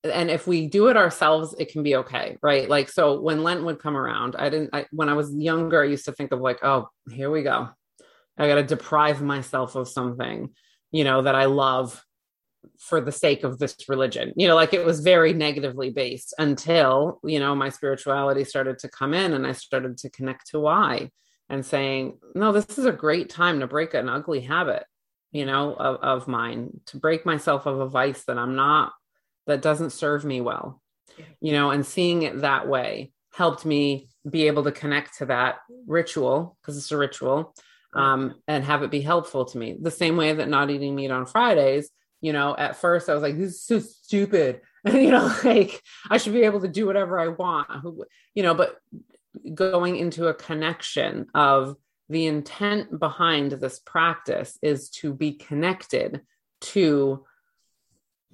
S1: And if we do it ourselves it can be okay right? Like so when lent would come around i didn't I, when i was younger i used to think of like oh here we go. I got to deprive myself of something you know that i love for the sake of this religion. You know like it was very negatively based until you know my spirituality started to come in and i started to connect to why and saying no this is a great time to break an ugly habit you know, of, of mine to break myself of a vice that I'm not, that doesn't serve me well, you know, and seeing it that way helped me be able to connect to that ritual because it's a ritual um, and have it be helpful to me. The same way that not eating meat on Fridays, you know, at first I was like, this is so stupid. And, you know, like I should be able to do whatever I want, you know, but going into a connection of the intent behind this practice is to be connected to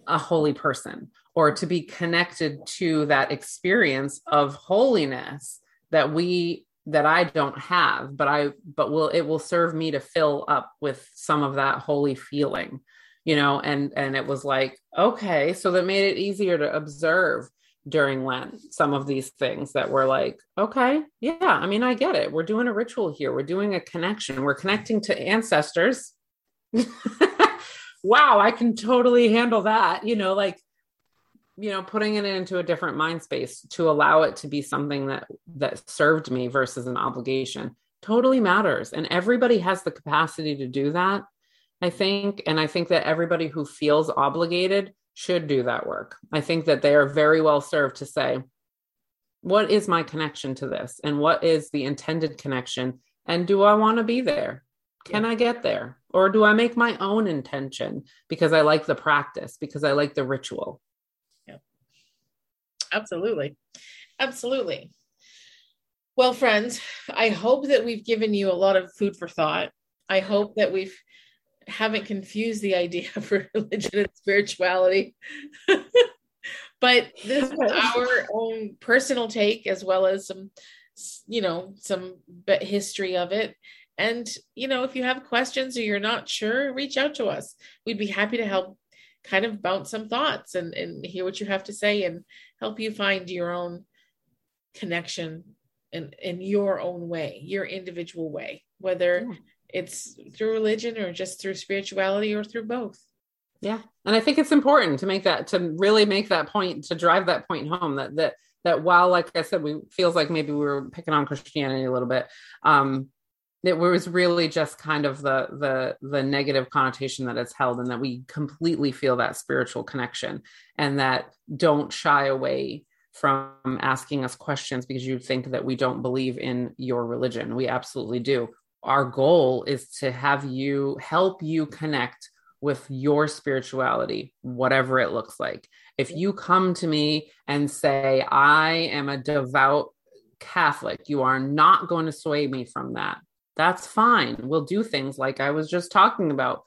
S1: a holy person or to be connected to that experience of holiness that we that I don't have but I but will it will serve me to fill up with some of that holy feeling you know and and it was like okay so that made it easier to observe during Lent some of these things that were like, okay, yeah, I mean, I get it. We're doing a ritual here. We're doing a connection. We're connecting to ancestors. wow, I can totally handle that. You know, like, you know, putting it into a different mind space to allow it to be something that that served me versus an obligation totally matters. And everybody has the capacity to do that, I think. And I think that everybody who feels obligated should do that work. I think that they are very well served to say, what is my connection to this? And what is the intended connection? And do I want to be there? Can yeah. I get there? Or do I make my own intention because I like the practice, because I like the ritual?
S2: Yeah. Absolutely. Absolutely. Well, friends, I hope that we've given you a lot of food for thought. I hope that we've haven't confused the idea for religion and spirituality. but this is our own personal take as well as some you know some history of it. And you know if you have questions or you're not sure reach out to us. We'd be happy to help kind of bounce some thoughts and and hear what you have to say and help you find your own connection in in your own way your individual way whether yeah it's through religion or just through spirituality or through both.
S1: Yeah. And i think it's important to make that to really make that point to drive that point home that that that while like i said we feels like maybe we were picking on christianity a little bit um it was really just kind of the the the negative connotation that it's held and that we completely feel that spiritual connection and that don't shy away from asking us questions because you think that we don't believe in your religion. We absolutely do our goal is to have you help you connect with your spirituality, whatever it looks like. If you come to me and say, I am a devout Catholic, you are not going to sway me from that. That's fine. We'll do things like I was just talking about.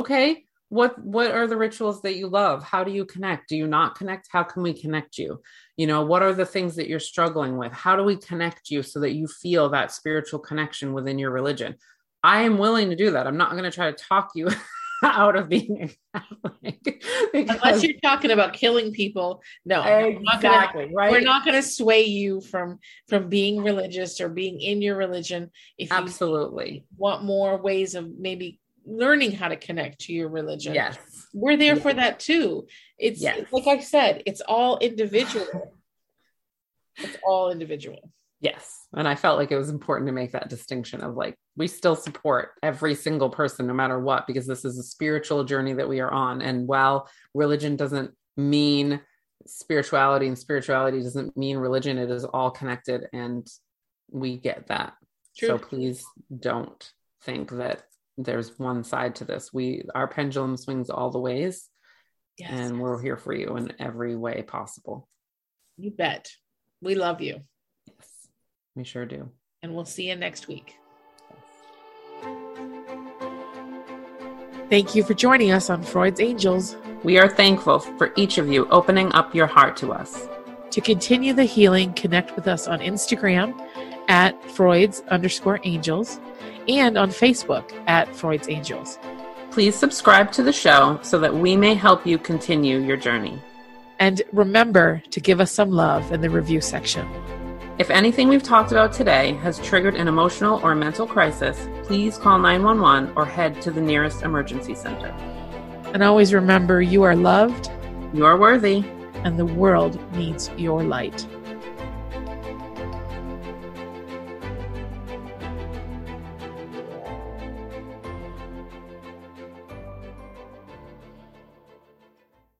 S1: Okay, what what are the rituals that you love how do you connect do you not connect how can we connect you you know what are the things that you're struggling with how do we connect you so that you feel that spiritual connection within your religion i am willing to do that i'm not going to try to talk you out of being a
S2: Catholic. Unless you're talking about killing people, no,
S1: exactly.
S2: Gonna,
S1: right.
S2: We're not going to sway you from from being religious or being in your religion.
S1: If absolutely
S2: want more ways of maybe learning how to connect to your religion.
S1: Yes.
S2: We're there yes. for that too. It's yes. like I said, it's all individual. it's all individual.
S1: Yes. And I felt like it was important to make that distinction of like, we still support every single person, no matter what, because this is a spiritual journey that we are on. And while religion doesn't mean spirituality and spirituality doesn't mean religion, it is all connected. And we get that. True. So please don't think that there's one side to this. We our pendulum swings all the ways. Yes. And we're here for you in every way possible.
S2: You bet. We love you.
S1: Yes. We sure do.
S2: And we'll see you next week. Thank you for joining us on Freud's Angels.
S1: We are thankful for each of you opening up your heart to us.
S2: To continue the healing, connect with us on Instagram at Freud's underscore angels and on Facebook at Freud's Angels.
S1: Please subscribe to the show so that we may help you continue your journey.
S2: And remember to give us some love in the review section.
S1: If anything we've talked about today has triggered an emotional or mental crisis, please call 911 or head to the nearest emergency center.
S2: And always remember you are loved,
S1: you are worthy,
S2: and the world needs your light.